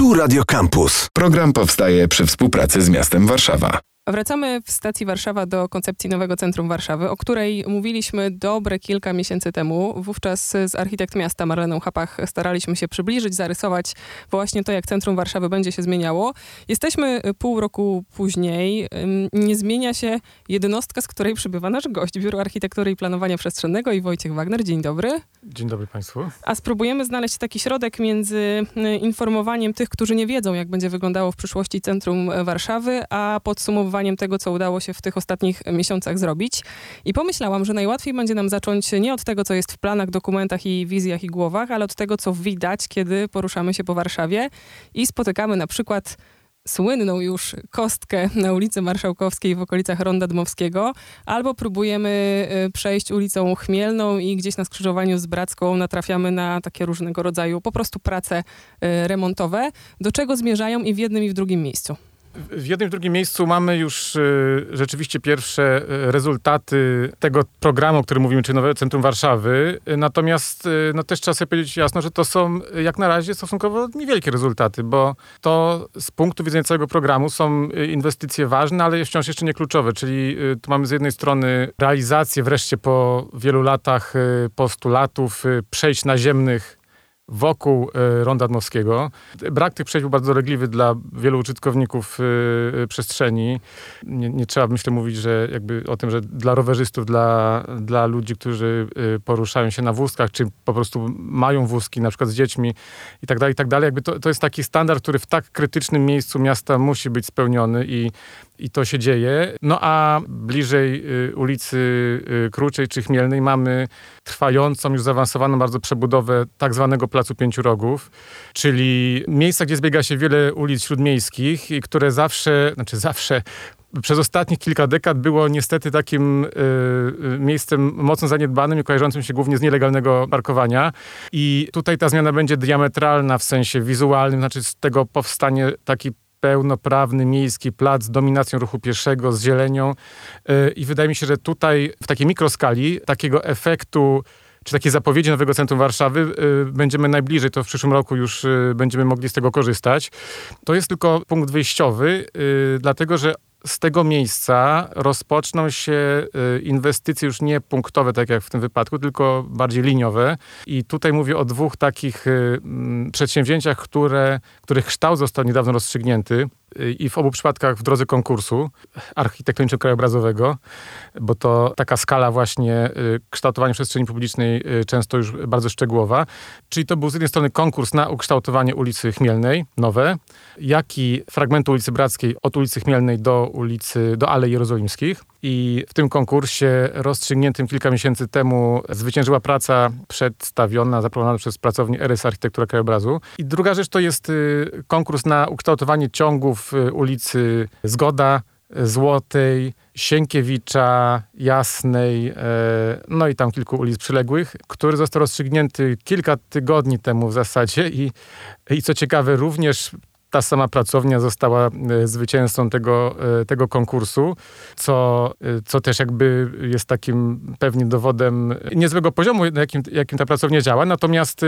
Tu Radio Campus. Program powstaje przy współpracy z miastem Warszawa. Wracamy w stacji Warszawa do koncepcji nowego centrum Warszawy, o której mówiliśmy dobre kilka miesięcy temu. Wówczas z architekt miasta Marleną Hapach staraliśmy się przybliżyć, zarysować właśnie to, jak centrum Warszawy będzie się zmieniało. Jesteśmy pół roku później. Nie zmienia się jednostka, z której przybywa nasz gość, Biuro Architektury i Planowania Przestrzennego i Wojciech Wagner. Dzień dobry. Dzień dobry Państwu. A spróbujemy znaleźć taki środek między informowaniem tych, którzy nie wiedzą, jak będzie wyglądało w przyszłości centrum Warszawy, a podsumowaniem podsumowaniem tego, co udało się w tych ostatnich miesiącach zrobić. I pomyślałam, że najłatwiej będzie nam zacząć nie od tego, co jest w planach, dokumentach i wizjach i głowach, ale od tego, co widać, kiedy poruszamy się po Warszawie i spotykamy na przykład słynną już kostkę na ulicy Marszałkowskiej w okolicach Ronda Dmowskiego, albo próbujemy y, przejść ulicą Chmielną i gdzieś na skrzyżowaniu z Bracką natrafiamy na takie różnego rodzaju po prostu prace y, remontowe, do czego zmierzają i w jednym i w drugim miejscu. W jednym i drugim miejscu mamy już y, rzeczywiście pierwsze y, rezultaty tego programu, o którym mówimy, czyli Nowe Centrum Warszawy. Y, natomiast no, też trzeba sobie powiedzieć jasno, że to są jak na razie stosunkowo niewielkie rezultaty, bo to z punktu widzenia całego programu są inwestycje ważne, ale wciąż jeszcze nie kluczowe. Czyli tu mamy z jednej strony realizację wreszcie po wielu latach postulatów przejść naziemnych wokół e, Ronda Dmowskiego. Brak tych przejść był bardzo dolegliwy dla wielu użytkowników e, przestrzeni. Nie, nie, trzeba, myślę, mówić, że jakby o tym, że dla rowerzystów, dla, dla ludzi, którzy e, poruszają się na wózkach, czy po prostu mają wózki, na przykład z dziećmi i tak dalej, i tak dalej. Jakby to, to jest taki standard, który w tak krytycznym miejscu miasta musi być spełniony i i to się dzieje. No a bliżej y, ulicy y, Kruczej czy Chmielnej mamy trwającą, już zaawansowaną bardzo przebudowę tak zwanego Placu Pięciu Rogów, czyli miejsca, gdzie zbiega się wiele ulic śródmiejskich, które zawsze, znaczy zawsze, przez ostatnich kilka dekad było niestety takim y, y, miejscem mocno zaniedbanym i kojarzącym się głównie z nielegalnego parkowania. I tutaj ta zmiana będzie diametralna w sensie wizualnym, znaczy z tego powstanie taki pełnoprawny miejski plac z dominacją ruchu pieszego, z zielenią. Y, I wydaje mi się, że tutaj w takiej mikroskali takiego efektu czy takie zapowiedzi nowego centrum Warszawy y, będziemy najbliżej, to w przyszłym roku już y, będziemy mogli z tego korzystać. To jest tylko punkt wyjściowy, dlatego że z tego miejsca rozpoczną się y, inwestycje już nie punktowe, tak jak w tym wypadku, tylko bardziej liniowe. I tutaj mówię o dwóch takich y, przedsięwzięciach, które, których kształt został niedawno rozstrzygnięty i w obu przypadkach w drodze konkursu architektoniczno-krajobrazowego, bo to taka skala właśnie y, kształtowania przestrzeni publicznej y, często już bardzo szczegółowa. Czyli to był z jednej strony konkurs na ukształtowanie ulicy Chmielnej, nowe, jak i fragmentu ulicy Brackiej od ulicy Chmielnej do ulicy, do Alei Jerozolimskich. I w tym konkursie rozstrzygniętym kilka miesięcy temu zwyciężyła praca przedstawiona, zaproponowana przez pracownię RS Architektura Krajobrazu. I druga rzecz to jest y, konkurs na ukształtowanie ciągów y, ulicy Zgoda, Złotej, Sienkiewicza, Jasnej, no i tam kilku ulic przyległych, który został rozstrzygnięty kilka tygodni temu w zasadzie i, i co ciekawe również ta sama pracownia została e, zwycięzcą tego, e, tego konkursu, co, e, co też jakby jest takim pewnym dowodem niezłego poziomu, jakim, jakim ta pracownia działa. Natomiast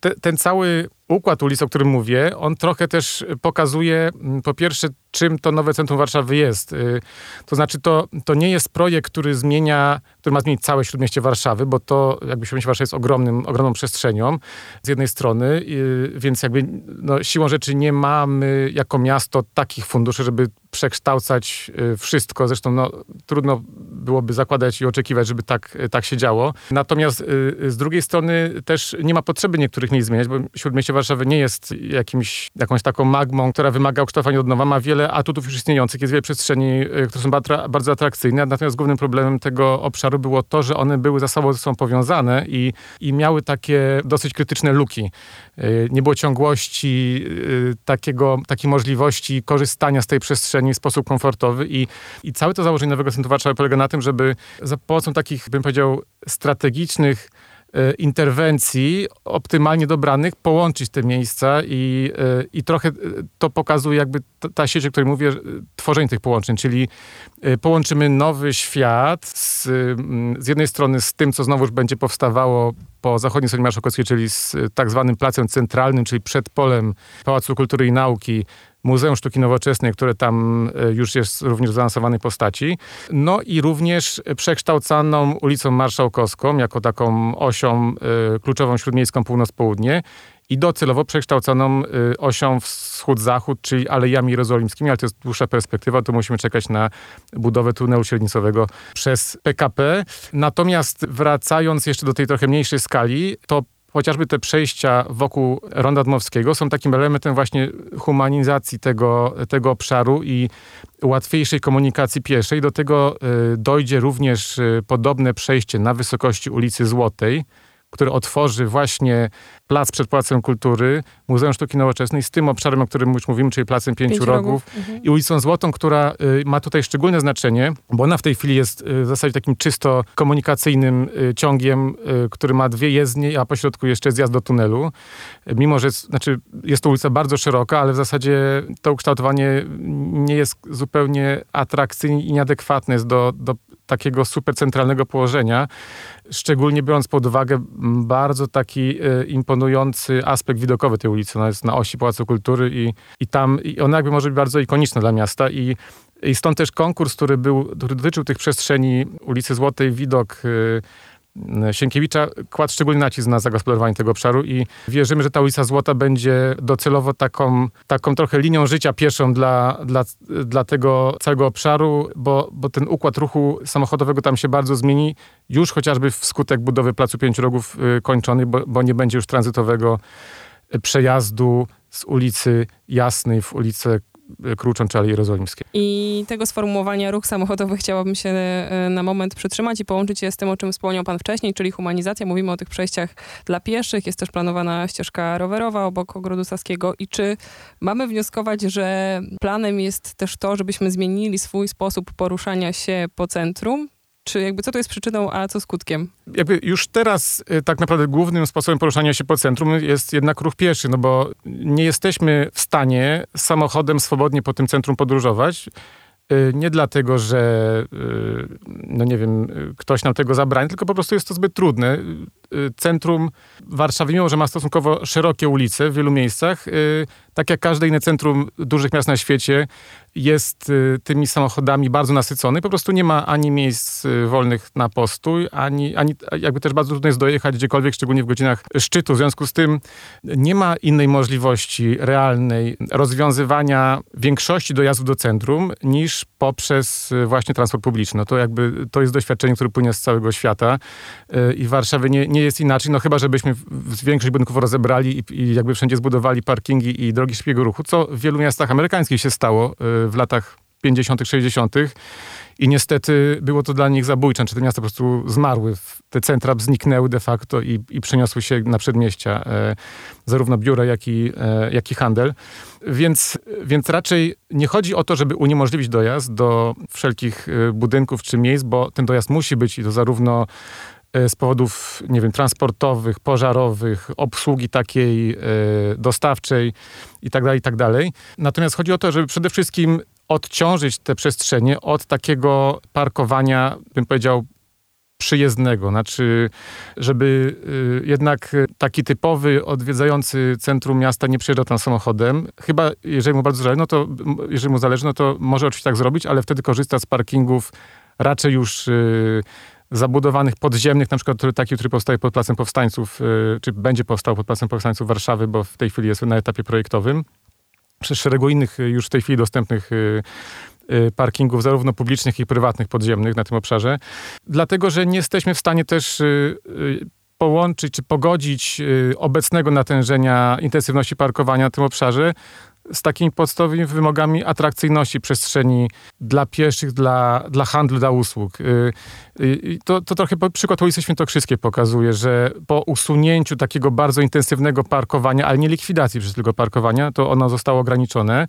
te, ten cały układ ulic, o którym mówię, on trochę też pokazuje po pierwsze czym to nowe centrum Warszawy jest. Y, to znaczy, to, to nie jest projekt, który zmienia, który ma zmienić całe śródmieście Warszawy, bo to jakby śródmieście Warszawy jest ogromnym, ogromną przestrzenią z jednej strony, y, więc jakby no, siłą rzeczy nie mamy jako miasto takich funduszy, żeby przekształcać y, wszystko. Zresztą no, trudno byłoby zakładać i oczekiwać, żeby tak, tak się działo. Natomiast z drugiej strony też nie ma potrzeby niektórych miejsc zmieniać, bo Śródmieście Warszawy nie jest jakimś, jakąś taką magmą, która wymaga ukształtowania od nowa, ma wiele atutów już istniejących, jest wiele przestrzeni, y, które są bardzo atrakcyjne, natomiast głównym problemem tego obszaru było to, że one były ze sobą, ze sobą powiązane i, i miały takie dosyć krytyczne luki. Y, nie było ciągłości, y, takiego, takiej możliwości korzystania z tej przestrzeni w sposób komfortowy i, i całe to założenie Nowego Centrum Warszawy polega na tym, żeby za pomocą takich, bym powiedział, strategicznych interwencji optymalnie dobranych połączyć te miejsca i, e, i trochę e, to pokazuje jakby ta sieć, o której mówię, tworzenie tych połączeń, czyli połączymy nowy świat z, z jednej strony z tym, co znowuż będzie powstawało po zachodniej stronie Marszałkowskiej, czyli z tak zwanym placem centralnym, czyli przed polem Pałacu Kultury i Nauki, Muzeum Sztuki Nowoczesnej, które tam e, już jest również w zaawansowanej postaci. No i również przekształcaną ulicą Marszałkowską jako taką osią y, kluczową śródmiejską północ-południe i docelowo przekształconą y, osią wschód-zachód, czyli alejami jerozolimskimi, ale to jest dłuższa perspektywa, to musimy czekać na budowę tunelu średnicowego przez PKP. Natomiast wracając jeszcze do tej trochę mniejszej skali, to chociażby te przejścia wokół Ronda Dmowskiego są takim elementem właśnie humanizacji tego, tego obszaru i łatwiejszej komunikacji pieszej. Do tego y, dojdzie również y, podobne przejście na wysokości ulicy Złotej, które otworzy właśnie plac przed Pałacem Kultury, Muzeum Sztuki Nowoczesnej z tym obszarem, o którym już mówimy, czyli Placem Pięciu, Pięciu Rogów, Rogów. Mhm. i ulicą Złotą, która y, ma tutaj szczególne znaczenie, bo ona w tej chwili jest y, w zasadzie takim czysto komunikacyjnym y, ciągiem, y, który ma dwie jezdnie, a pośrodku jeszcze zjazd do tunelu. Mimo, że jest, znaczy jest to ulica bardzo szeroka, ale w zasadzie to ukształtowanie nie jest zupełnie atrakcyjne i nieadekwatne jest do, do takiego super centralnego położenia, szczególnie biorąc pod uwagę bardzo taki y, imponujący aspekt widokowy tej ulicy. Ona jest na osi Pałacu Kultury i, i tam i ona jakby może być bardzo ikoniczna dla miasta i i stąd też konkurs, który, był, który dotyczył tych przestrzeni ulicy Złotej, widok y, Sienkiewicza kładł szczególny nacisk na zagospodarowanie tego obszaru i wierzymy, że ta ulica Złota będzie docelowo taką, taką trochę linią życia pieszą dla, dla, dla tego całego obszaru, bo, bo ten układ ruchu samochodowego tam się bardzo zmieni, już chociażby wskutek budowy Placu Pięciu Rogów y, kończonej, bo, bo nie będzie już tranzytowego przejazdu z ulicy Jasnej w ulicę Alei Jerozolimskiej. I tego sformułowania ruch samochodowy chciałabym się e, na moment przytrzymać i połączyć je z tym, o czym wspomniał pan wcześniej, czyli humanizacja. Mówimy o tych przejściach dla pieszych, jest też planowana ścieżka rowerowa obok Ogrodu Saskiego i czy mamy wnioskować, że planem jest też to, żebyśmy zmienili swój sposób poruszania się po centrum, czy jakby co to jest przyczyną, a co skutkiem? Jakby już teraz y, tak naprawdę głównym sposobem poruszania się po centrum jest jednak ruch pieszy, no bo nie jesteśmy w stanie samochodem swobodnie po tym centrum podróżować. Y, nie dlatego, że y, no nie wiem, ktoś nam tego zabrani, tylko po prostu jest to zbyt trudne. Centrum Warszawy, mimo że ma stosunkowo szerokie ulice w wielu miejscach, tak jak każde inne centrum dużych miast na świecie, jest y, tymi samochodami bardzo nasycony. Po prostu nie ma ani miejsc y, wolnych na postój, ani, ani jakby też bardzo trudno jest dojechać gdziekolwiek, szczególnie w godzinach szczytu. W związku z tym nie ma innej możliwości realnej rozwiązywania większości dojazdów do centrum niż poprzez y, właśnie transport publiczny. No to jakby to jest doświadczenie, które płynie z całego świata i w Warszawie nie, nie jest inaczej, no chyba, żebyśmy większość budynków rozebrali i, i jakby wszędzie zbudowali parkingi i drogi szybkiego ruchu, co w wielu miastach amerykańskich się stało w latach 50., 60. I niestety było to dla nich zabójcze. Czy te miasta po prostu zmarły. Te centra zniknęły de facto i, i przeniosły się na przedmieścia. E, zarówno biura, jak i, e, jak i handel. Więc, więc raczej nie chodzi o to, żeby uniemożliwić dojazd do wszelkich e, budynków czy miejsc, bo ten dojazd musi być i to zarówno z powodów, nie wiem, transportowych, pożarowych, obsługi takiej e, dostawczej i tak dalej, i tak. Natomiast chodzi o to, żeby przede wszystkim odciążyć te przestrzenie od takiego parkowania, bym powiedział, przyjezdnego. Znaczy, żeby y, jednak taki typowy odwiedzający centrum miasta nie przyjeżdżał tam samochodem. Chyba, jeżeli mu bardzo zależy, no to, jeżeli mu zależy, no to może oczywiście tak zrobić, ale wtedy korzysta z parkingów raczej już zabudowanych podziemnych, na przykład taki, który powstaje pod Placem Powstańców, y, czy będzie powstał pod Placem Powstańców Warszawy, bo w tej chwili jest na etapie projektowym przez szeregu innych y, już w tej chwili dostępnych y, parkingów, zarówno publicznych, jak i prywatnych, podziemnych na tym obszarze. Dlatego, że nie jesteśmy w stanie też połączyć czy pogodzić obecnego natężenia intensywności parkowania na tym obszarze z takimi podstawowymi wymogami atrakcyjności przestrzeni dla pieszych, dla, dla handlu, dla usług. Y, y, to, to trochę przykład ulicy Świętokrzyskiej pokazuje, że po usunięciu takiego bardzo intensywnego parkowania, ale nie likwidacji przez tego parkowania, to ono zostało ograniczone.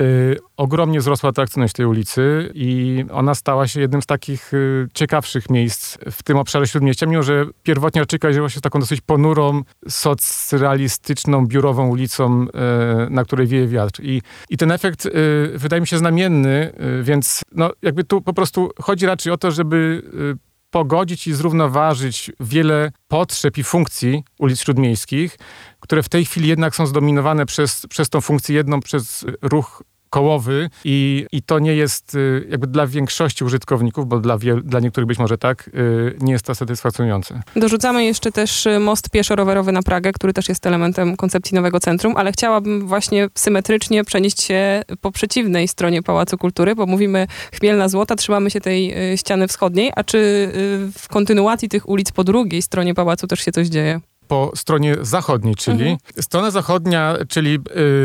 Y, ogromnie wzrosła atrakcyjność tej ulicy i ona stała się jednym z takich y, ciekawszych miejsc w tym obszarze Śródmieścia, mimo że pierwotnie Arczyka jeździła się taką dosyć ponurą, socrealistyczną, biurową ulicą, y, na której wieje wiatr. I, i ten efekt wydaje mi się znamienny, więc no, jakby tu po prostu chodzi raczej o to, żeby pogodzić i zrównoważyć wiele potrzeb i funkcji ulic śródmiejskich, które w tej chwili jednak są zdominowane przez, przez tą funkcję jedną, przez ruch kołowy i, i to nie jest y, jakby dla większości użytkowników, bo dla, wiel, dla niektórych być może tak, y, nie jest to satysfakcjonujące. Dorzucamy jeszcze też y, most pieszo-rowerowy na Pragę, który też jest elementem koncepcji nowego centrum, ale chciałabym właśnie symetrycznie przenieść się po przeciwnej stronie Pałacu Kultury, bo mówimy Chmielna Złota, trzymamy się tej ściany wschodniej, a czy w kontynuacji tych ulic po drugiej stronie Pałacu też się coś dzieje? Po stronie zachodniej, czyli mhm. strona zachodnia, czyli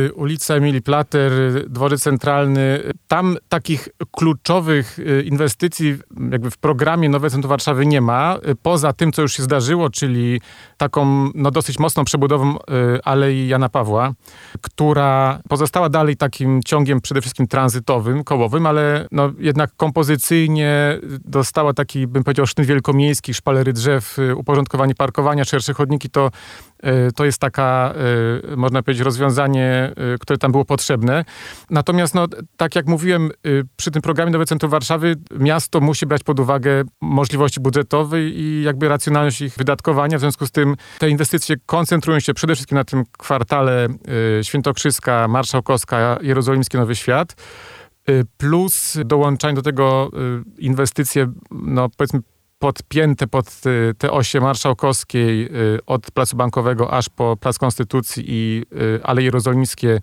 y, ulica Emilii Plater, dworzec centralny, tam takich kluczowych y, inwestycji jakby w programie Nowe Centrum Warszawy nie ma, poza tym, co już się zdarzyło, czyli taką no, dosyć mocną przebudową y, Alei Jana Pawła, która pozostała dalej takim ciągiem przede wszystkim tranzytowym, kołowym, ale no, jednak kompozycyjnie dostała taki, bym powiedział, sznyt wielkomiejski, szpalery drzew, y, uporządkowanie parkowania, szersze chodniki, to, y, to jest taka, y, można powiedzieć, rozwiązanie, y, które tam było potrzebne. Natomiast, no, tak jak mówiłem, przy tym programie Nowe Centrum Warszawy miasto musi brać pod uwagę możliwości budżetowe i jakby racjonalność ich wydatkowania. W związku z tym te inwestycje koncentrują się przede wszystkim na tym kwartale Świętokrzyska, Marszałkowska, Jerozolimski Nowy Świat plus dołączają do tego inwestycje, no powiedzmy podpięte pod te osie marszałkowskiej y, od Placu Bankowego aż po Plac Konstytucji i y, Aleje Jerozolimskie.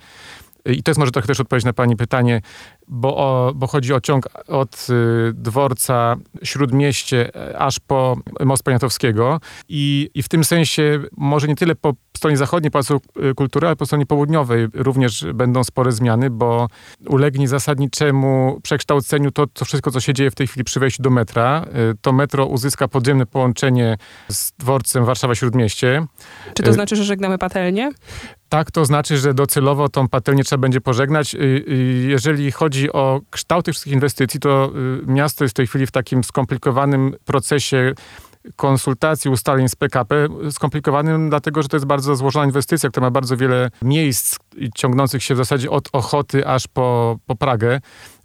I to jest może trochę też odpowiedź na pani pytanie, bo, o, bo chodzi o ciąg od y, dworca Śródmieście aż po Most Poniatowskiego I, i w tym sensie może nie tyle po stronie zachodniej Pałacu Kultury, ale po stronie południowej również będą spore zmiany, bo ulegnie zasadniczemu przekształceniu to, to wszystko, co się dzieje w tej chwili przy wejściu do metra. Y, to metro uzyska podziemne połączenie z dworcem Warszawa-Śródmieście. Czy to y, znaczy, że żegnamy patelnię? Tak, to znaczy, że docelowo tą patelnię trzeba będzie pożegnać. Jeżeli chodzi o kształt tych wszystkich inwestycji, to miasto jest w tej chwili w takim skomplikowanym procesie konsultacji, ustaleń z PKP skomplikowanym, dlatego że to jest bardzo złożona inwestycja, która ma bardzo wiele miejsc ciągnących się w zasadzie od Ochoty aż po, po Pragę,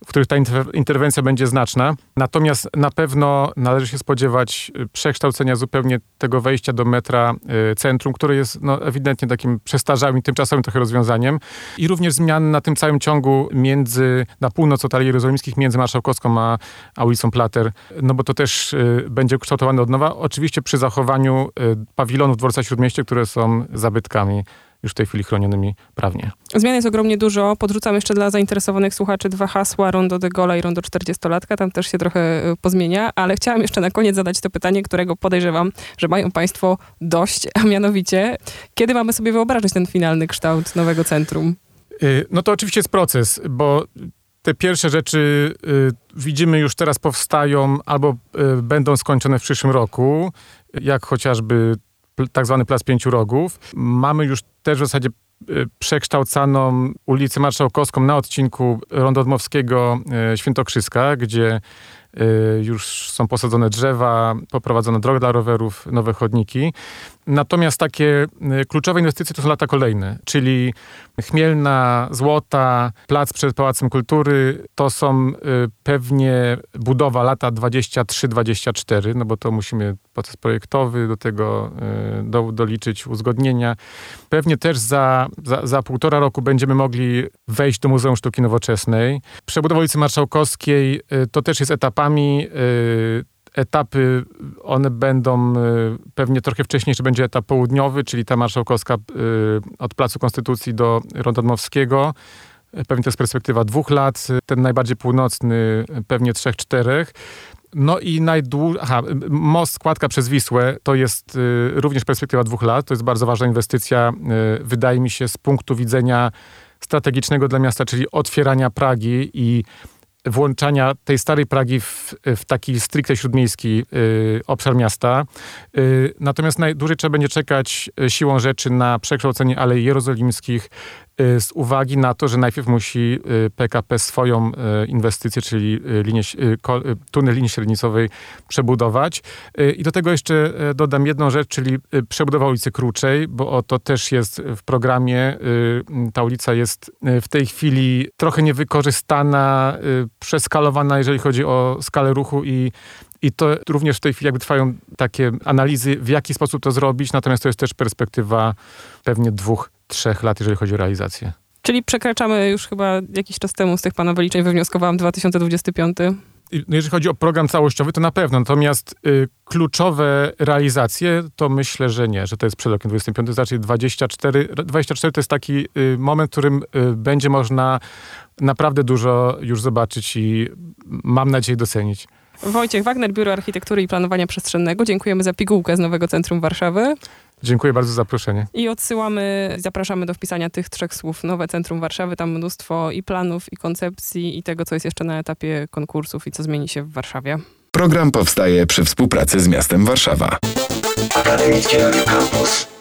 w których ta interwencja będzie znaczna. Natomiast na pewno należy się spodziewać y, przekształcenia zupełnie tego wejścia do metra y, centrum, które jest no, ewidentnie takim przestarzałym i tymczasowym trochę rozwiązaniem. I również zmian na tym całym ciągu między, na północ od Alei Jerozolimskich, między Marszałkowską a, a ulicą Plater, no bo to też y, będzie kształtowane od nowa. Oczywiście przy zachowaniu pawilonów Dworca Śródmieście, które są zabytkami już w tej chwili chronionymi prawnie. Zmian jest ogromnie dużo. Podrzucam jeszcze dla zainteresowanych słuchaczy dwa hasła, Rondo de Gola i Rondo 40-latka. Tam też się trochę e, pozmienia, ale chciałam jeszcze na koniec zadać to pytanie, którego podejrzewam, że mają Państwo dość, a mianowicie, kiedy mamy sobie wyobrazić ten finalny kształt nowego centrum? Y, no to oczywiście jest proces, bo te pierwsze rzeczy y, widzimy już teraz powstają albo y, będą skończone w przyszłym roku, jak chociażby tak zwany Plac Pięciu Rogów. Mamy już też w zasadzie y, przekształcaną ulicę Marszałkowską na odcinku Rondodmowskiego y, Świętokrzyska, gdzie już są posadzone drzewa, poprowadzone drogi dla rowerów, nowe chodniki. Natomiast takie kluczowe inwestycje to są lata kolejne, czyli Chmielna, Złota, Plac przed Pałacem Kultury, to są pewnie budowa lata 23-24, no bo to musimy proces projektowy, do tego y, do, doliczyć uzgodnienia. Pewnie też za, za, za półtora roku będziemy mogli wejść do Muzeum Sztuki Nowoczesnej. Przebudowa ulicy Marszałkowskiej y, to też jest etapami y, etapy, one będą pewnie trochę wcześniej, że będzie etap południowy, czyli ta marszałkowska od Placu Konstytucji do Rondonowskiego. Pewnie to jest perspektywa dwóch lat. Ten najbardziej północny pewnie trzech, czterech. No i najdłuższy, most składka przez Wisłę to jest y, również perspektywa dwóch lat. To jest bardzo ważna inwestycja, y, wydaje mi się, z punktu widzenia strategicznego dla miasta, czyli otwierania Pragi i włączania tej starej Pragi w, w taki stricte śródmiejski y, obszar miasta. Y, natomiast najdłużej trzeba będzie czekać y, siłą rzeczy na przekształcenie Alei Jerozolimskich z uwagi na to, że najpierw musi PKP y, swoją y, inwestycję, czyli linię, tunel linii średnicowej przebudować. I do tego jeszcze dodam jedną rzecz, czyli przebudowa ulicy Kruczej, bo to też jest w programie. Ta ulica jest w tej chwili trochę niewykorzystana, przeskalowana, jeżeli chodzi o skalę ruchu i I to również w tej chwili jakby trwają takie analizy, w jaki sposób to zrobić, natomiast to jest też perspektywa pewnie dwóch, trzech lat, jeżeli chodzi o realizację. Czyli przekraczamy już chyba jakiś czas temu z tych pana wyliczeń, wywnioskowałam 2025. No jeżeli chodzi o program całościowy, to na pewno. Natomiast y, kluczowe realizacje, to myślę, że nie, że to jest przed rokiem 25, to znaczy 24. 24 to jest taki y, moment, w którym y, będzie można naprawdę dużo już zobaczyć i mam nadzieję docenić. Wojciech Wagner, Biuro Architektury i Planowania Przestrzennego. Dziękujemy za pigułkę z Nowego Centrum Warszawy. Dziękuję bardzo za zaproszenie. I odsyłamy, zapraszamy do wpisania tych trzech słów Nowe Centrum Warszawy. Tam mnóstwo i planów, i koncepcji, i tego, co jest jeszcze na etapie konkursów i co zmieni się w Warszawie. Program powstaje przy współpracy z miastem Warszawa. Akademickie Radio Campus.